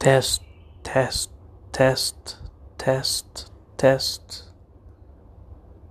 Test, test, test, test, test.